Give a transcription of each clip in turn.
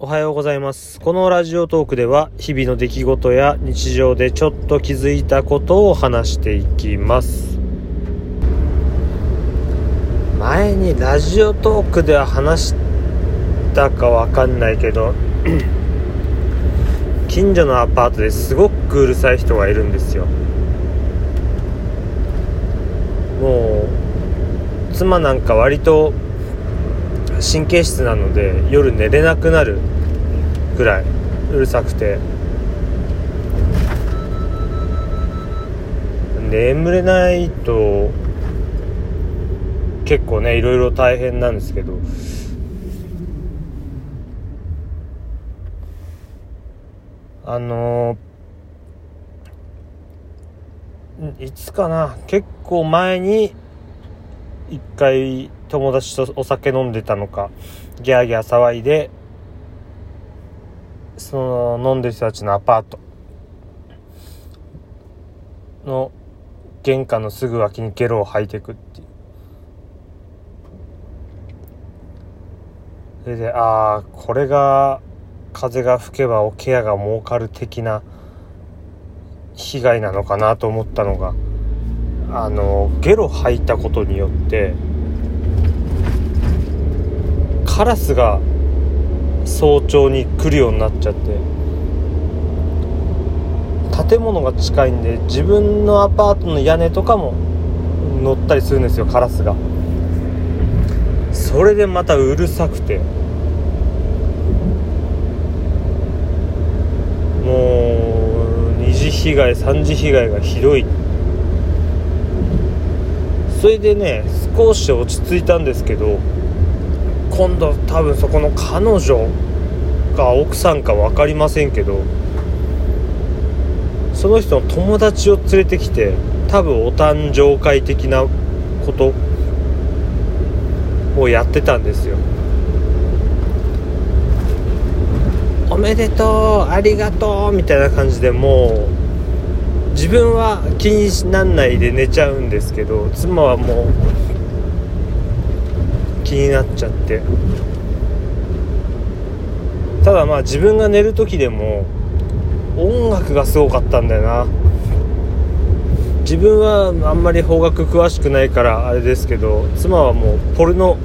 おはようございます。このラジオトークでは日々の出来事や日常でちょっと気づいたことを話していきます。前にラジオトークでは話したかわかんないけど、近所のアパートですごくうるさい人がいるんですよ。もう、妻なんか割と神経質なので夜寝れなくなるぐらいうるさくて。眠れないと結構ねいろいろ大変なんですけど。あのいつかな結構前に一回友達とお酒飲んでたのかギャーギャー騒いでその飲んでる人たちのアパートの玄関のすぐ脇にゲロを吐いていくっていう。それでああこれが風が吹けばおケアが儲かる的な被害なのかなと思ったのがあのゲロ吐いたことによってカラスが早朝に来るようになっちゃって建物が近いんで自分のアパートの屋根とかも乗ったりするんですよカラスが。それでまたうるさくて。もう二次被害三次被害がひどい。それでね少し落ち着いたんですけど今度多分そこの彼女が奥さんか分かりませんけどその人の友達を連れてきて多分お誕生会的なことをやってたんですよ。おめでとうありがとうみたいな感じでもう自分は気になんないで寝ちゃうんですけど妻はもう気になっちゃって。ただまあ自分が寝る時でも音楽がすごかったんだよな。自分はあんまり邦楽詳しくないからあれですけど妻はもうポルノ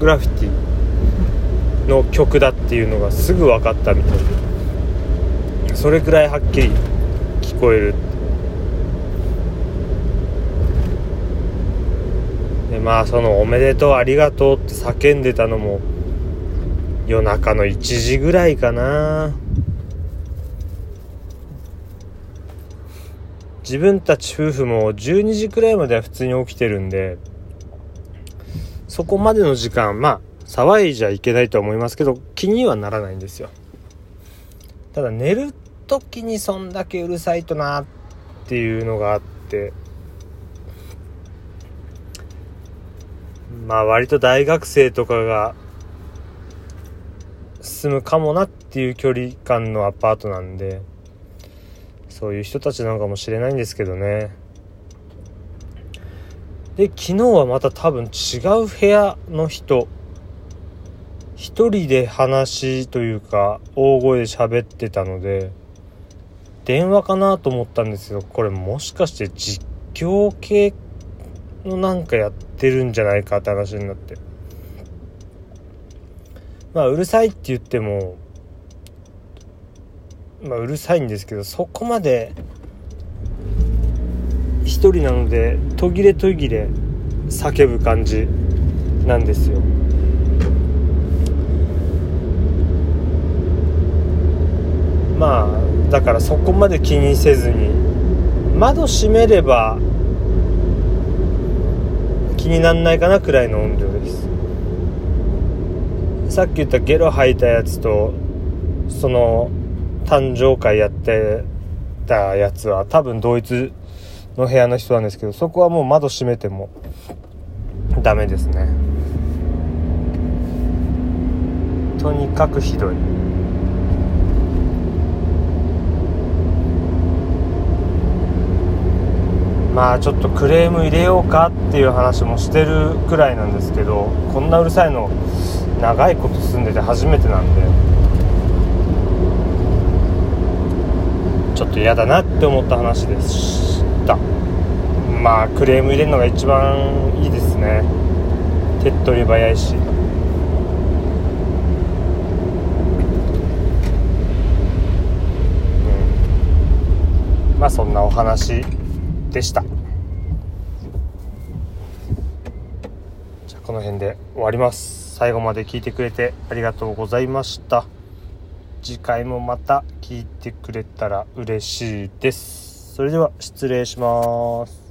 グラフィティの曲だっていうのがすぐ分かったみたい。でそれくらいはっきり聞こえる。でまあその「おめでとうありがとう」って叫んでたのも夜中の1時ぐらいかな。自分たち夫婦も12時くらいまでは普通に起きてるんでそこまでの時間まあ騒いじゃいけないとは思いますけど気にはならないんですよ。ただ寝る時にそんだけうるさいとなっていうのがあってまあ割と大学生とかが住むかもなっていう距離感のアパートなんでそういう人たちなのかもしれないんですけどね。で昨日はまた多分違う部屋の人一人で話というか大声で喋ってたので電話かなと思ったんですけどこれもしかして実況系のなんかやってるんじゃないかって話になって。まあうるさいって言ってもまあうるさいんですけどそこまで一人なので途切れ途切れ叫ぶ感じなんですよ。まあだからそこまで気にせずに窓閉めれば気になんないかなくらいの音量です。さっき言ったゲロ吐いたやつとその誕生会やってたやつは多分同一の部屋の人なんですけどそこはもう窓閉めてもダメですね。とにかくひどい。まあちょっとクレーム入れようかっていう話もしてるくらいなんですけどこんなうるさいの長いこと住んでて初めてなんでちょっと嫌だなって思った話でした。まあクレーム入れるのが一番いいですね。手っ取り早いし。まあそんなお話でした。じゃあこの辺で終わります。最後まで聞いてくれてありがとうございました。次回もまた聞いてくれたら嬉しいです。それでは失礼します。